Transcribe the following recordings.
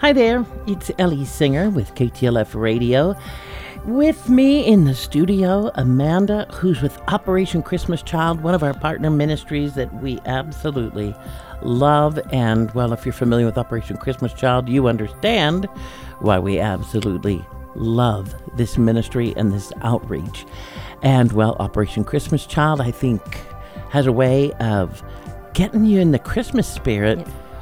Hi there, it's Elly Singer with KTLF Radio. With me in the studio, Amanda, who's with Operation Christmas Child, one of our partner ministries that we absolutely love. And, well, if you're familiar with Operation Christmas Child, you understand why we absolutely love this ministry and this outreach. And, well, Operation Christmas Child, I think, has a way of getting you in the Christmas spirit.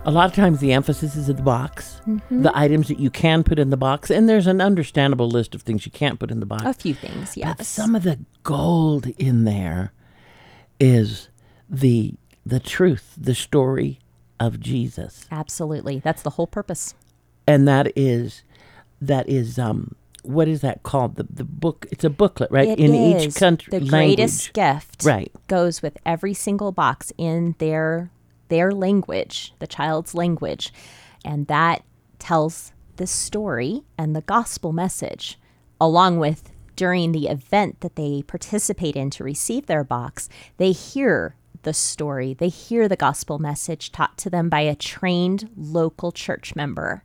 A lot of times the emphasis is in the box, the items that you can put in the box, and there's an understandable list of things you can't put in the box. A few things, yes. But some of the gold in there is the the truth, the story of Jesus. Absolutely. That's the whole purpose. And that is that is um what is that called? The the book it's a booklet, right? It in is each country the language. greatest gift Right. goes with every single box in their their language, the child's language. And that tells the story and the gospel message along with during the event that they participate in to receive their box, they hear the story. They hear the gospel message taught to them by a trained local church member.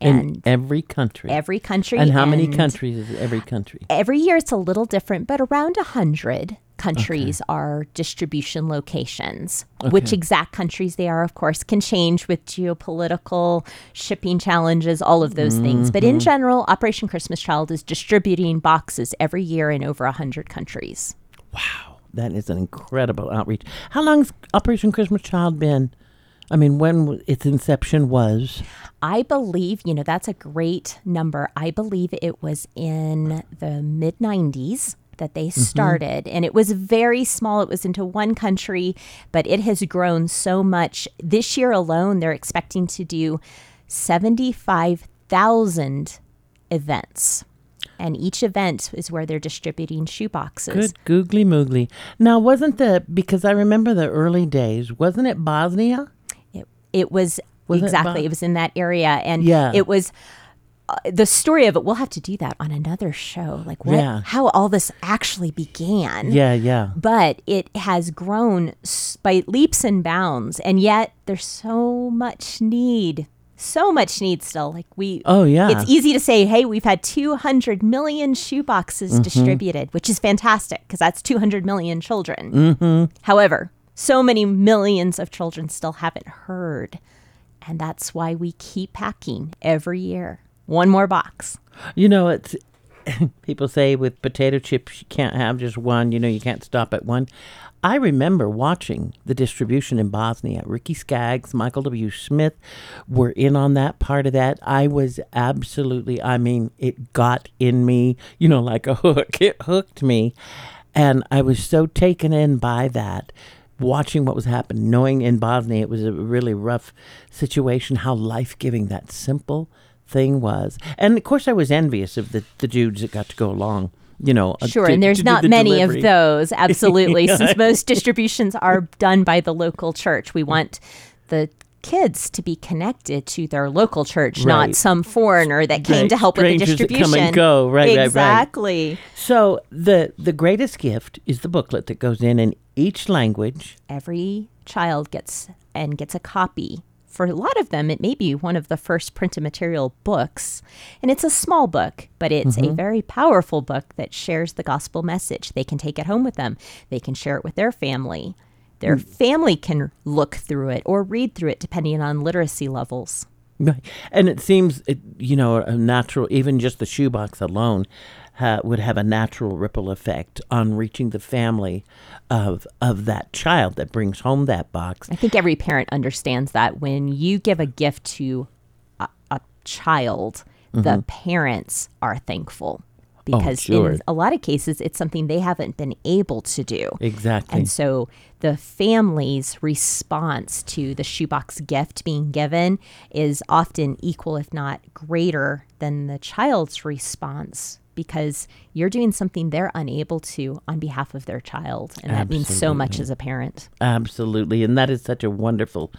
in And every country. every country and how many countries is every country? every year it's a little different, but around a 100 countries are distribution locations. Which exact countries they are, of course, can change with geopolitical, shipping challenges, all of those things. But in mm-hmm. general, Operation Christmas Child is distributing boxes every year in over 100 countries. Wow, that is an incredible outreach. How long's Operation Christmas Child been? I mean, when its inception was? I believe, you know, that's a great number. I believe it was in the mid 90s that they mm-hmm. started, and it was very small. It was into one country, but it has grown so much. This year alone, they're expecting to do 75,000 events. And each event is where they're distributing shoe boxes. Good googly moogly. Now, wasn't the because I remember the early days? Wasn't it Bosnia? It, it was, Was it exactly. Bo- It, was in that area, and Yeah. it was uh, the story of it. We'll have to do that on another show, like what, Yeah. how all this actually began. Yeah, yeah. But it has grown by leaps and bounds, and yet there's so much need. So much need still. Like we, Oh, yeah. It's easy to say, "Hey, we've had 200 million shoe boxes Mm-hmm. distributed," which is fantastic because that's 200 million children. Mm-hmm. However, so many millions of children still haven't heard. And that's why we keep packing every year. One more box. You know, it's people say with potato chips you can't have just one. You know, you can't stop at one. I remember watching the distribution in Bosnia. Ricky Skaggs, Michael W. Smith were in on that part of that. I was absolutely, I mean, it got in me, you know, like a hook. It hooked me. And I was so taken in by that, watching what was happening, knowing in Bosnia it was a really rough situation, how life giving that simple thing was. And of course, I was envious of the, the dudes that got to go along. You know, uh, Sure, to- and there's not the many delivery. of those, absolutely, since most distributions are done by the local church. We want the kids to be connected to their local church, Right. not some foreigner that came Right, to help with the strangers that come distribution. and go. Right, right, right. exactly. So the the greatest gift is the booklet that goes in in each language. Every child gets and gets a copy. For a lot of them, it may be one of the first printed material books. And it's a small book, but it's Mm-hmm. a very powerful book that shares the gospel message. They can take it home with them, they can share it with their family. Their Mm. family can look through it or read through it, depending on literacy levels. Right. And it seems, it, you know, a natural, even just the shoebox alone would have a natural ripple effect on reaching the family of of that child that brings home that box. I think every parent understands that when you give a gift to a, a child, the mm-hmm. parents are thankful because Mm-hmm. Oh, sure. in a lot of cases it's something they haven't been able to do. Exactly. And so the family's response to the shoebox gift being given is often equal, if not greater, than the child's response because you're doing something they're unable to on behalf of their child. And that means so much as a parent. Absolutely. And that is such a wonderful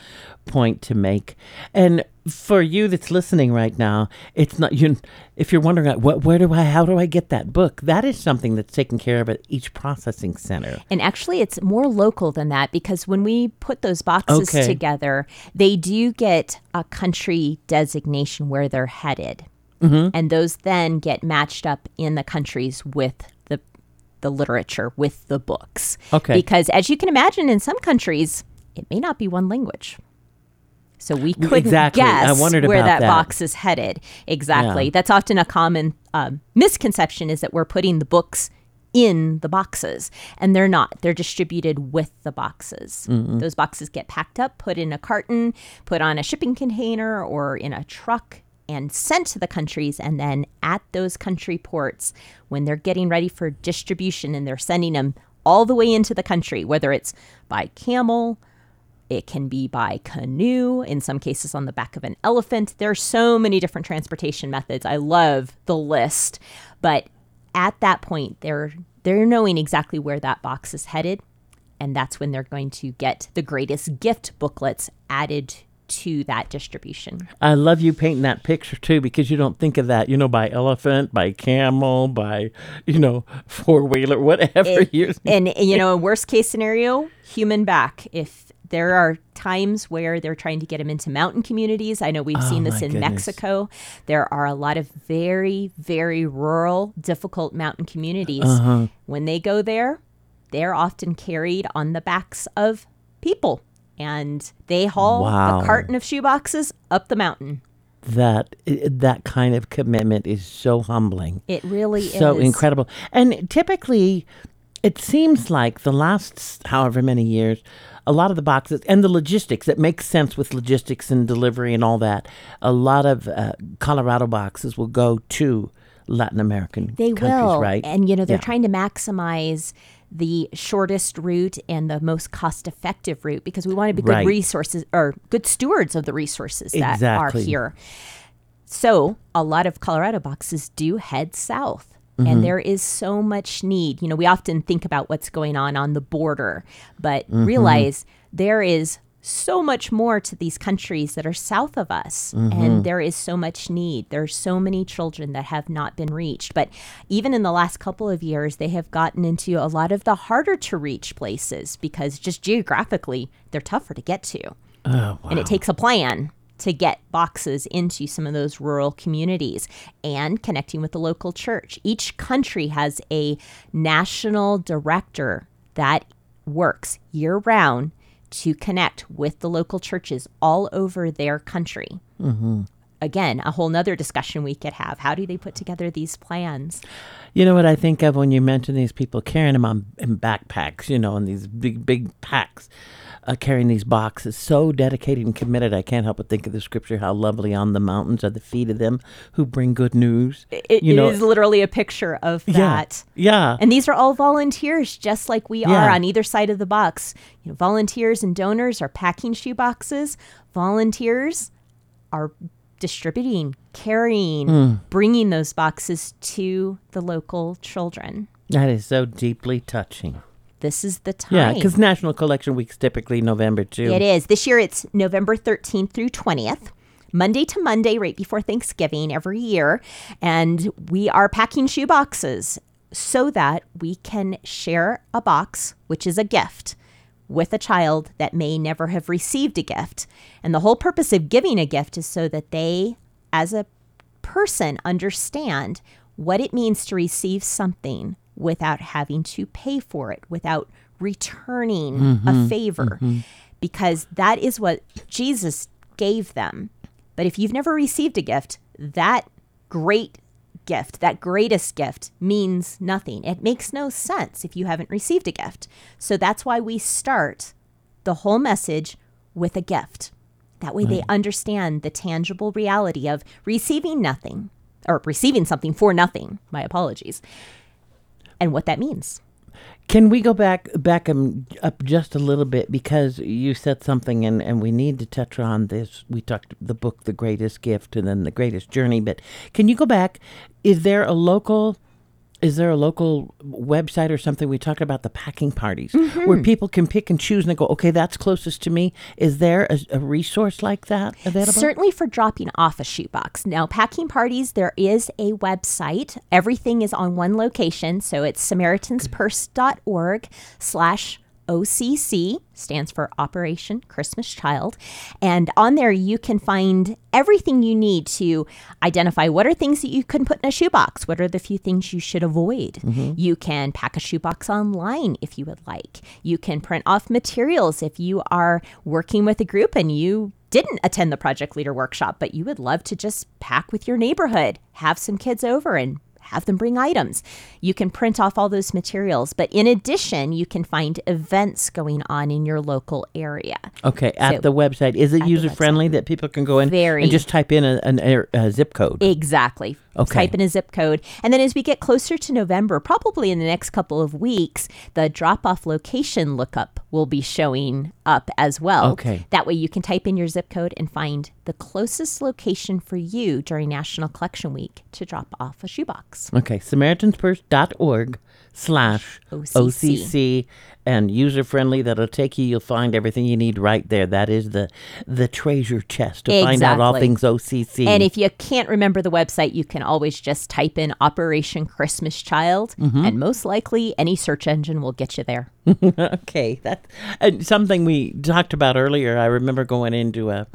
point to make. And for you that's listening right now, it's not you. If you're wondering, what, where do I, how do I get that book? That is something that's taken care of at each processing center. And actually, it's more local than that because when we put those boxes Okay. together, they do get a country designation where they're headed. Mm-hmm. And those then get matched up in the countries with the, the literature, with the books. Okay. Because as you can imagine, in some countries, it may not be one language. So we couldn't Exactly. I guess wondered where that, that. box is headed. Exactly. Yeah. That's often a common um, misconception is that we're putting the books in the boxes and they're not they're distributed with the boxes those boxes get packed up put in a carton put on a shipping container or in a truck and sent to the countries and then at those country ports when they're getting ready for distribution and they're sending them all the way into the country whether it's by camel it can be by canoe, in some cases on the back of an elephant. There are so many different transportation methods. I love the list. But at that point, they're they're knowing exactly where that box is headed, and that's when they're going to get the greatest gift booklets added to that distribution. I love you painting that picture too because you don't think of that, you know, by elephant, by camel, by you know, four wheeler, whatever you. and you know, worst case scenario, human back. If there are times where they're trying to get them into mountain communities, I know we've seen this Oh in goodness. Mexico. There are a lot of very, very rural, difficult mountain communities. Uh-huh. When they go there, they're often carried on the backs of people, and they haul Wow. the carton of shoeboxes up the mountain. that that kind of commitment is so humbling. It really so is so incredible. And typically, it seems like the last however many years, a lot of the boxes and the logistics that makes sense with logistics and delivery and all that. A lot of uh, Colorado boxes will go to Latin American They countries, will, right? and you know they're Yeah. trying to maximize the shortest route and the most cost-effective route because we want to be good Right. resources or good stewards of the resources that Exactly. are here. So a lot of Colorado boxes do head south. Mm-hmm. And there is so much need. You know, we often think about what's going on on the border, but Mm-hmm. realize there is so much more to these countries that are south of us. Mm-hmm. And there is so much need. There are so many children that have not been reached. But even in the last couple of years, they have gotten into a lot of the harder to reach places because just geographically, they're tougher to get to. oh, wow. And it takes a plan to get boxes into some of those rural communities and connecting with the local church. Each country has a national director that works year round to connect with the local churches all over their country. Mm-hmm. Again, a whole nother discussion we could have. How do they put together these plans? You know what I think of when you mention these people carrying them on in backpacks, you know, in these big, big packs, uh, carrying these boxes, so dedicated and committed. I can't help but think of the scripture, how lovely on the mountains are the feet of them who bring good news. It you know, is literally a picture of that. yeah, And these are all volunteers, just like we Yeah. are on either side of the box. You know, volunteers and donors are packing shoe boxes. Volunteers are distributing, carrying, Hmm. bringing those boxes to the local children. that is so deeply touching. This is the time. Yeah, because National Collection Week's typically November too. It is. This year it's November 13th through 20th. Monday to Monday, right before Thanksgiving every year. And we are packing shoe boxes so that we can share a box, which is a gift, with a child that may never have received a gift. And the whole purpose of giving a gift is so that they, as a person, understand what it means to receive something without having to pay for it, without returning a mm-hmm. favor, mm-hmm. because that is what Jesus gave them. But if you've never received a gift, that great gift, that greatest gift, means nothing. It makes no sense if you haven't received a gift. So that's why we start the whole message with a gift. That way they understand the tangible reality of receiving nothing or receiving something for nothing. My apologies. And what that means. Can we go back back up just a little bit because you said something and, and we need to touch on this. We talked the book The Greatest Gift and then The Greatest Journey, but can you go back? Is there a local is there a local website or something? We talked about the packing parties Mm-hmm. where people can pick and choose and they go, okay, that's closest to me. Is there a, a resource like that available? Certainly for dropping off a shoebox. Now, packing parties, there is a website. Everything is on one location. So it's samaritanspurse.org slash OCC, stands for Operation Christmas Child. And on there, you can find everything you need to identify what are things that you can put in a shoebox, what are the few things you should avoid. Mm-hmm. You can pack a shoebox online if you would like. You can print off materials if you are working with a group and you didn't attend the project leader workshop, but you would love to just pack with your neighborhood, have some kids over and have them bring items. You can print off all those materials, but in addition, you can find events going on in your local area. Okay, at So- the website. Is it user friendly that people can go in Very. and just type in a, an, air- a zip code? Exactly. Okay. Type in a zip code. And then as we get closer to November, probably in the next couple of weeks, the drop off location lookup will be showing up as well. Okay. That way you can type in your zip code and find the closest location for you during National Collection Week to drop off a shoebox. Okay, samaritanspurse.org slash OCC. And user friendly. That'll take you. You'll find everything you need right there. That is the the treasure chest to find out all things OCC. And if you can't remember the website, you can always just type in Operation Christmas Child, Mm-hmm. and most likely any search engine will get you there. okay, that and something we talked about earlier. I remember going into a.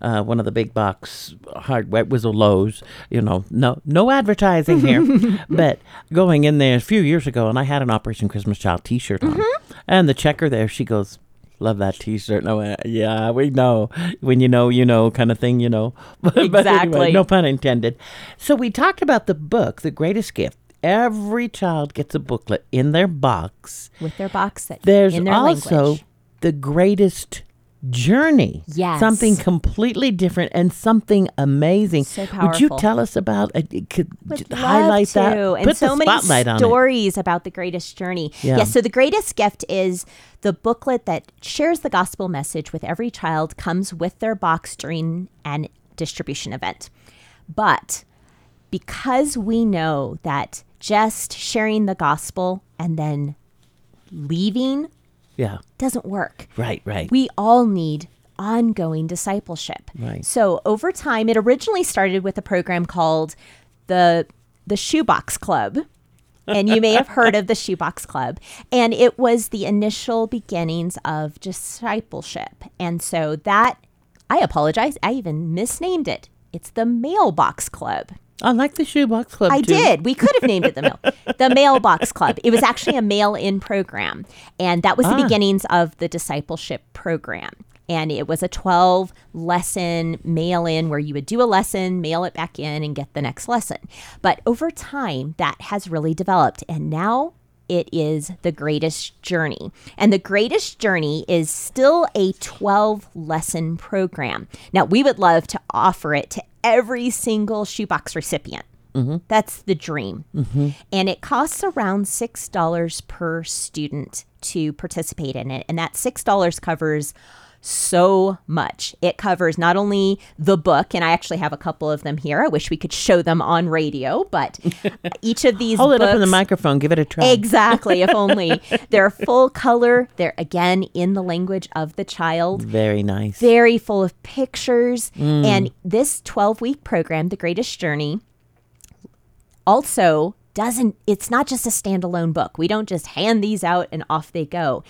Uh, one of the big box hardware was a Lowe's. You know, no no advertising here, but going in there a few years ago, and I had an Operation Christmas Child T-shirt on, and the checker there, she goes, "Love that T-shirt." No, yeah, we know when you know, you know, kind of thing, you know. but anyway, Exactly. no pun intended. So we talked about the book, The Greatest Gift. Every child gets a booklet in their box. With their box that There's their also language. the greatest journey. Yes. Something completely different and something amazing. So powerful. Would you tell us about uh, could Would highlight to. that? And Put so the many stories about the greatest journey. Yeah. Yes, so the greatest gift is the booklet that shares the gospel message with every child, comes with their box during an distribution event. But because we know that just sharing the gospel and then leaving Yeah. doesn't work. Right, right. We all need ongoing discipleship. Right. So over time, it originally started with a program called the the Shoebox Club. And you may have heard of the Shoebox Club. And it was the initial beginnings of discipleship. And so that, I apologize, I even misnamed it. It's the Mailbox Club. I like the shoebox club I too. did. We could have named it the mail, the mailbox club. It was actually a mail-in program, and that was the Ah. beginnings of the discipleship program. And it was a 12 lesson mail in where you would do a lesson, mail it back in, and get the next lesson. But over time, that has really developed. And now it is the greatest journey. And the greatest journey is still a 12 lesson program. Now, we would love to offer it to every single shoebox recipient. Mm-hmm. That's the dream. Mm-hmm. And it costs around $6 per student to participate in it. And that $6 covers so much. It covers not only the book, and I actually have a couple of them here. I wish we could show them on radio, but each of these Hold it up in the microphone. Give it a try. Exactly, if only. They're full color. They're again in the language of the child. Very nice. Very full of pictures. Mm. And this 12 week program, The Greatest Journey, also doesn't, it's not just a standalone book. We don't just hand these out and off they go.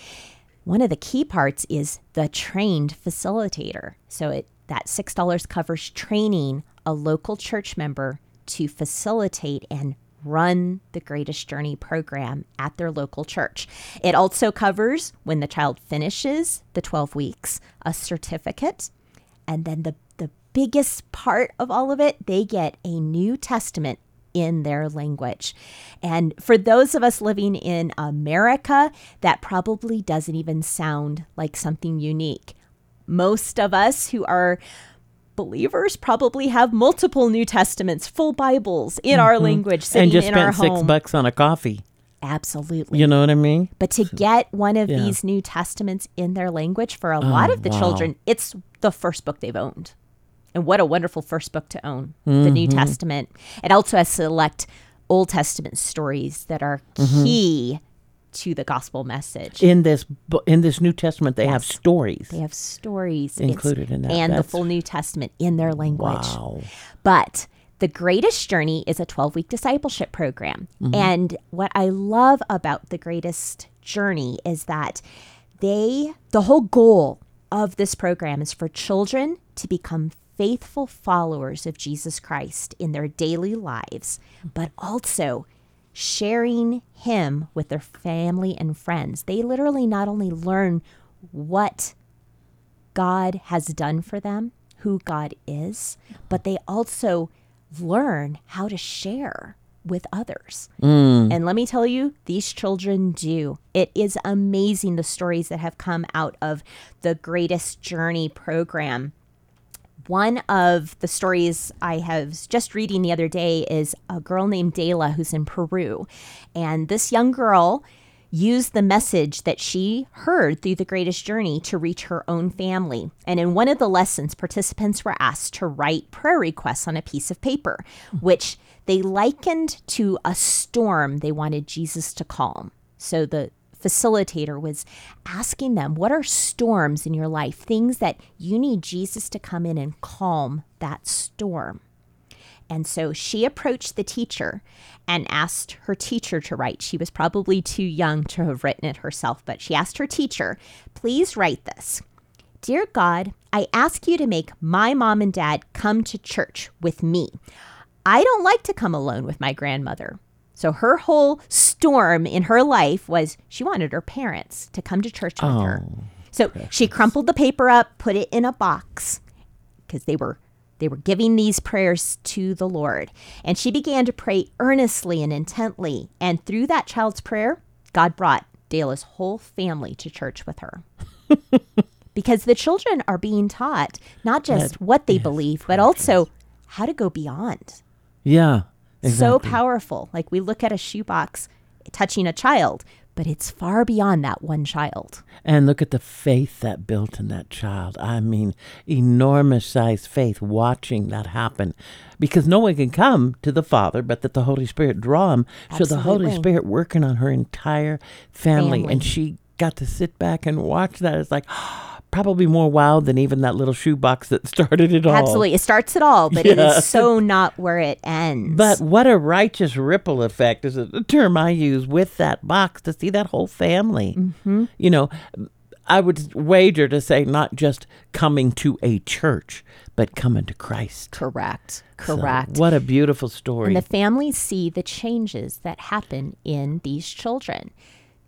One of the key parts is the trained facilitator. So it that $6 covers training a local church member to facilitate and run the Greatest Journey program at their local church. It also covers when the child finishes the 12 weeks, a certificate, and then the the biggest part of all of it, they get a New Testament in their language. And for those of us living in America, that probably doesn't even sound like something unique. Most of us who are believers probably have multiple New Testaments, full Bibles in our mm-hmm. language sitting and just in spent six bucks on a coffee. Absolutely. You know what I mean? But to get one of Yeah. these New Testaments in their language for a oh, lot of the wow. children, it's the first book they've owned. And what a wonderful first book to own, the New Mm-hmm. Testament. It also has select Old Testament stories that are Mm-hmm. key to the gospel message. In this in this New Testament, they have stories. they have stories It's- Included in that. and the full New Testament in their language. Wow. But the greatest journey is a 12 week discipleship program. Mm-hmm. And what I love about the greatest journey is that they, the whole goal of this program is for children to become faithful followers of Jesus Christ in their daily lives, but also sharing Him with their family and friends. They literally not only learn what God has done for them, who God is, but they also learn how to share with others. Mm. And let me tell you, these children do. It is amazing the stories that have come out of the Greatest Journey program. One of the stories I was just reading the other day is a girl named Dela who's in Peru. And this young girl used the message that she heard through the greatest journey to reach her own family. And in one of the lessons, participants were asked to write prayer requests on a piece of paper, which they likened to a storm they wanted Jesus to calm. So the facilitator was asking them, What are storms in your life? Things that you need Jesus to come in and calm that storm. And so she approached the teacher and asked her teacher to write. She was probably too young to have written it herself, but she asked her teacher, Please write this. Dear God, I ask you to make my mom and dad come to church with me. I don't like to come alone with my grandmother. So her whole storm in her life was she wanted her parents to come to church with her. So she crumpled the paper up, put it in a box because they were they were giving these prayers to the Lord. And she began to pray earnestly and intently. And through that child's prayer, God brought Dela's whole family to church with her. because the children are being taught not just what they believe, but also how to go beyond. Yeah. So powerful. Like we look at a shoebox touching a child, but it's far beyond that one child. And look at the faith that built in that child. I mean, enormous size faith watching that happen. Because no one can come to the Father but that the Holy Spirit draw him. So the Holy Spirit working on her entire family. Family. And she got to sit back and watch that. It's like oh, probably more wild than even that little shoebox that started it all. Absolutely. It starts it all, but it Yeah. is so not where it ends. But what a righteous ripple effect is a term I use with that box to see that whole family. Mm-hmm. You know, I would wager to say not just coming to a church, but coming to Christ. correct. So, Correct. what a beautiful story. And the families see the changes that happen in these children.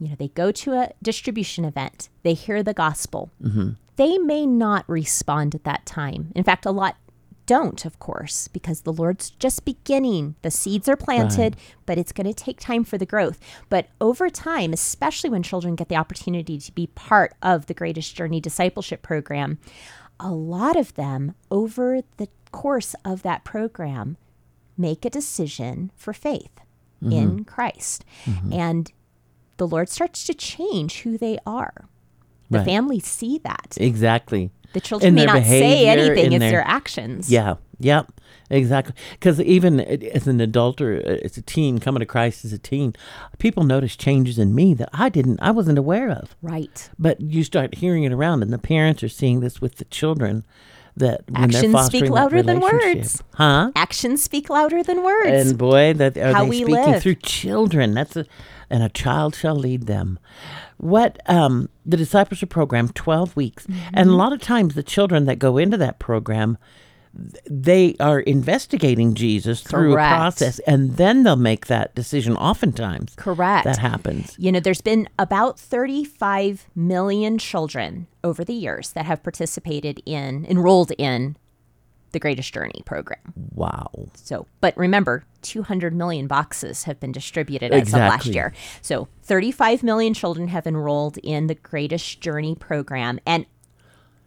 You know, they go to a distribution event, they hear the gospel. Mm-hmm. They may not respond at that time. In fact, a lot don't, of course, because the Lord's just beginning. The seeds are planted, but it's going to take time for the growth. But over time, especially when children get the opportunity to be part of the Greatest Journey discipleship program, a lot of them over the course of that program make a decision for faith in mm-hmm. Christ. Mm-hmm. And the Lord starts to change who they are. The Right. families see that. exactly. The children In may not say anything, it's their- their actions. Yeah. Yep. Exactly. Because even as an adult or uh, as a teen, coming to Christ as a teen, people notice changes in me that I didn't, I wasn't aware of. Right. But you start hearing it around, and the parents are seeing this with the children. That Actions speak louder than words. huh? Actions speak louder than words. And boy, that are How they we speaking live. through children? That's a, and a child shall lead them. What um, the discipleship program, twelve weeks, Mm-hmm. and a lot of times the children that go into that program, they are investigating Jesus through Correct. a process, and then they'll make that decision. Oftentimes, Correct. that happens. You know, there's been about 35 million children over the years that have participated in, enrolled in the Greatest Journey program. Wow. So, but remember, 200 million boxes have been distributed as of last year. So, 35 million children have enrolled in the Greatest Journey program. And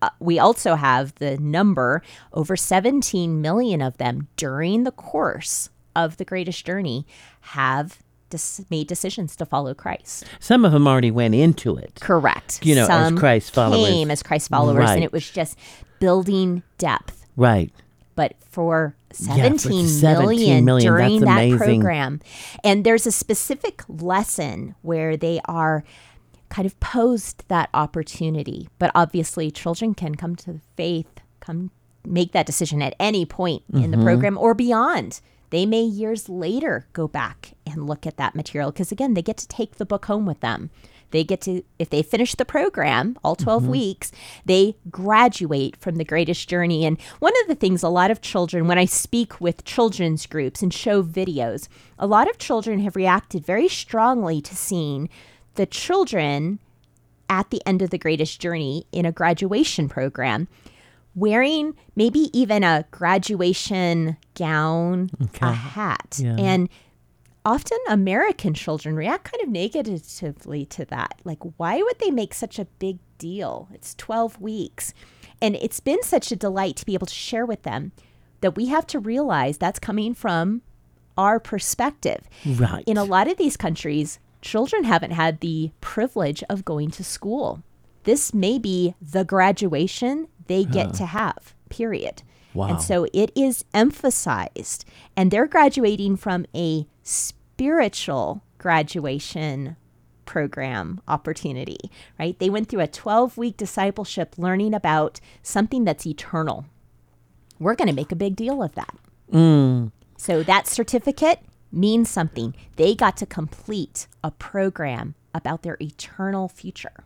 uh, we also have the number over 17 million of them during the course of the Greatest Journey have dis- made decisions to follow Christ. Some of them already went into it. Correct. You know, as Christ followers. Came as Christ followers, Right. and it was just building depth. Right. but for Yeah, for 17 17 million million, during that amazing. program. And there's a specific lesson where they are kind of posed that opportunity. But obviously, children can come to faith, come make that decision at any point in Mm-hmm. the program or beyond. They may years later go back and look at that material because, again, they get to take the book home with them. They get to, if they finish the program, all 12 Mm-hmm. weeks, they graduate from the greatest journey. And one of the things a lot of children, when I speak with children's groups and show videos, a lot of children have reacted very strongly to seeing the children at the end of the greatest journey in a graduation program wearing maybe even a graduation gown, a hat. Yeah. And often American children react kind of negatively to that. Like, why would they make such a big deal? It's 12 weeks. And it's been such a delight to be able to share with them that we have to realize that's coming from our perspective. Right. In a lot of these countries, children haven't had the privilege of going to school. This may be the graduation they get to have, period. Wow. And so it is emphasized. And they're graduating from a spiritual graduation program opportunity, right? They went through a 12 week discipleship learning about something that's eternal. We're going to make a big deal of that. Mm. So that certificate means something. They got to complete a program about their eternal future.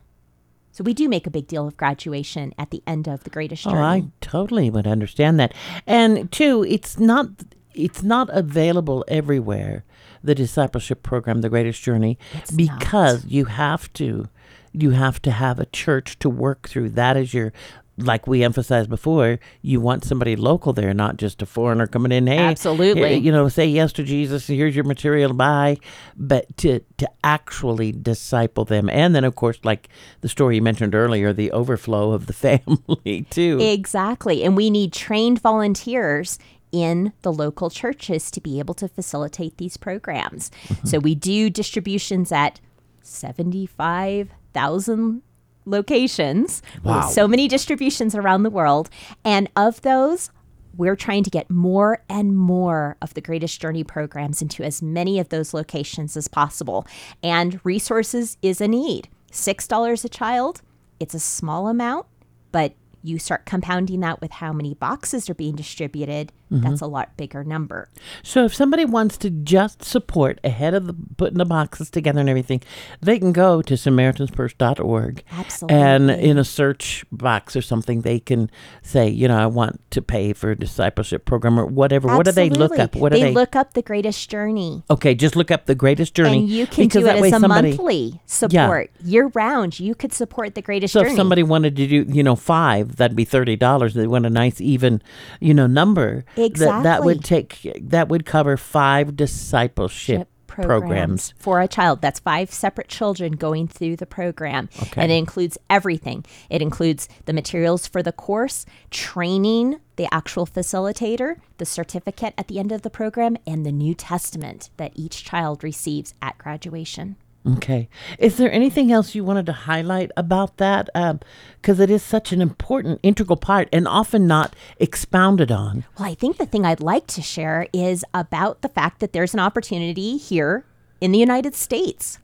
So we do make a big deal of graduation at the end of the greatest Oh, journey. I totally would understand that. And two, it's not it's not available everywhere. The discipleship program, The Greatest Journey, It's because you have to you have to have a church to work through. That is your like we emphasized before, you want somebody local there, not just a foreigner coming in. Hey, Absolutely. Eh, you know, say yes to Jesus. Here's your material buy, but to to actually disciple them, and then of course, like the story you mentioned earlier, the overflow of the family too. Exactly. And we need trained volunteers in the local churches to be able to facilitate these programs. Mm-hmm. So we do distributions at 75,000 locations. Wow. So many distributions around the world. And of those, we're trying to get more and more of the Greatest Journey programs into as many of those locations as possible. And resources is a need. $6 a child, it's a small amount, but you start compounding that with how many boxes are being distributed, that's mm-hmm. a lot bigger number. So if somebody wants to just support ahead of the putting the boxes together and everything, they can go to SamaritansPurse.org. Absolutely. And in a search box or something, they can say, you know, I want to pay for a discipleship program or whatever. Absolutely. What do they look up? What they, they? look up the Greatest Journey. okay, just look up the greatest journey. And you can because do it that as a somebody- monthly support year round. You could support the Greatest So Journey. if somebody wanted to do, you know, five, that'd be thirty dollars. They want a nice even, you know, number. That that would take that would cover five discipleship programs. for a child. That's five separate children going through the program. Okay. And it includes everything. It includes the materials for the course, training the actual facilitator, the certificate at the end of the program, and the New Testament that each child receives at graduation. Okay. Is there anything else you wanted to highlight about that? Um, because it is such an important, integral part and often not expounded on. Well, I think the thing I'd like to share is about the fact that there's an opportunity here in the United States.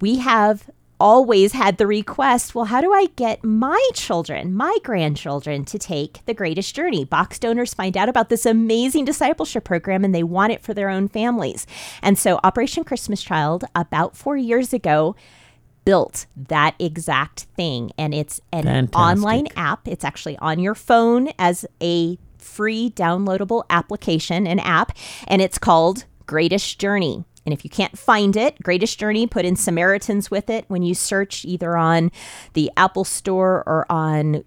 We have always had the request well, how do I get my children, my grandchildren, to take the greatest journey? Box donors find out about this amazing discipleship program and they want it for their own families. And so, Operation Christmas Child, about four years ago, built that exact thing. And it's an Fantastic. online app. It's actually on your phone as a free downloadable application, an app, and it's called Greatest Journey. And if you can't find it, Greatest Journey, put in Samaritans with it when you search either on the Apple Store or on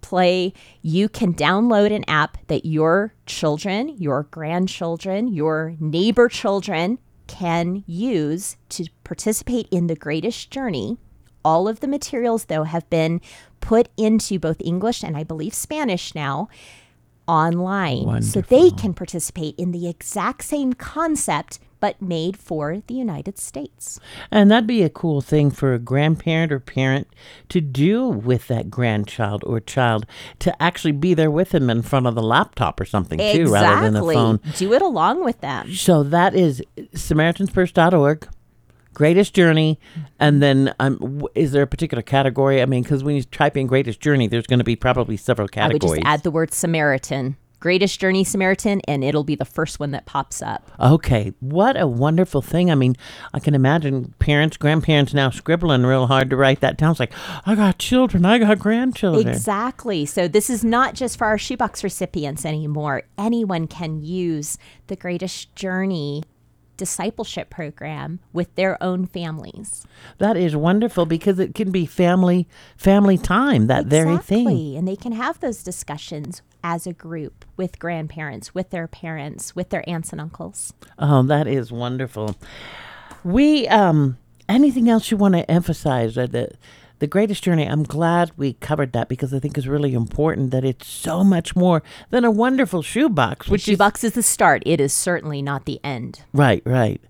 Play. You can download an app that your children, your grandchildren, your neighbor children can use to participate in the Greatest Journey. All of the materials, though, have been put into both English and I believe Spanish now online. So they can participate in the exact same concept but made for the United States. And that'd be a cool thing for a grandparent or parent to do with that grandchild or child to actually be there with them in front of the laptop or something too, rather than the Exactly. phone. Do it along with them. So that is SamaritansPurse.org, Greatest Journey, and then um, is there a particular category? I mean, because when you type in Greatest Journey, there's going to be probably several I would categories. just add the word Samaritan. Greatest Journey Samaritan, and it'll be the first one that pops up. Okay, what a wonderful thing. I mean, I can imagine parents, grandparents now scribbling real hard to write that down. It's like, I got children, I got grandchildren. Exactly. So this is not just for our shoebox recipients anymore. Anyone can use the Greatest Journey discipleship program with their own families. That is wonderful because it can be family family time, that very thing. And they can have those discussions as a group with grandparents, with their parents, with their aunts and uncles. Oh, that is wonderful. We um anything else you want to emphasize uh, the the greatest journey i'm glad we covered that because i think it's really important that it's so much more than a wonderful shoebox The which is shoebox is the start. It is certainly not the end. Right, right.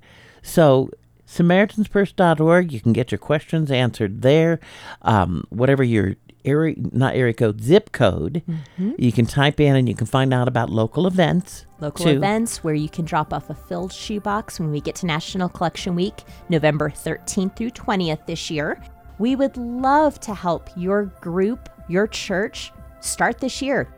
So, SamaritansPurse.org, you can get your questions answered there. Um, whatever your area, not area code, zip code, mm-hmm. you can type in and you can find out about local events. Local too. events where you can drop off a filled shoebox when we get to National Collection Week, November 13th through 20th this year. We would love to help your group, your church, start this year.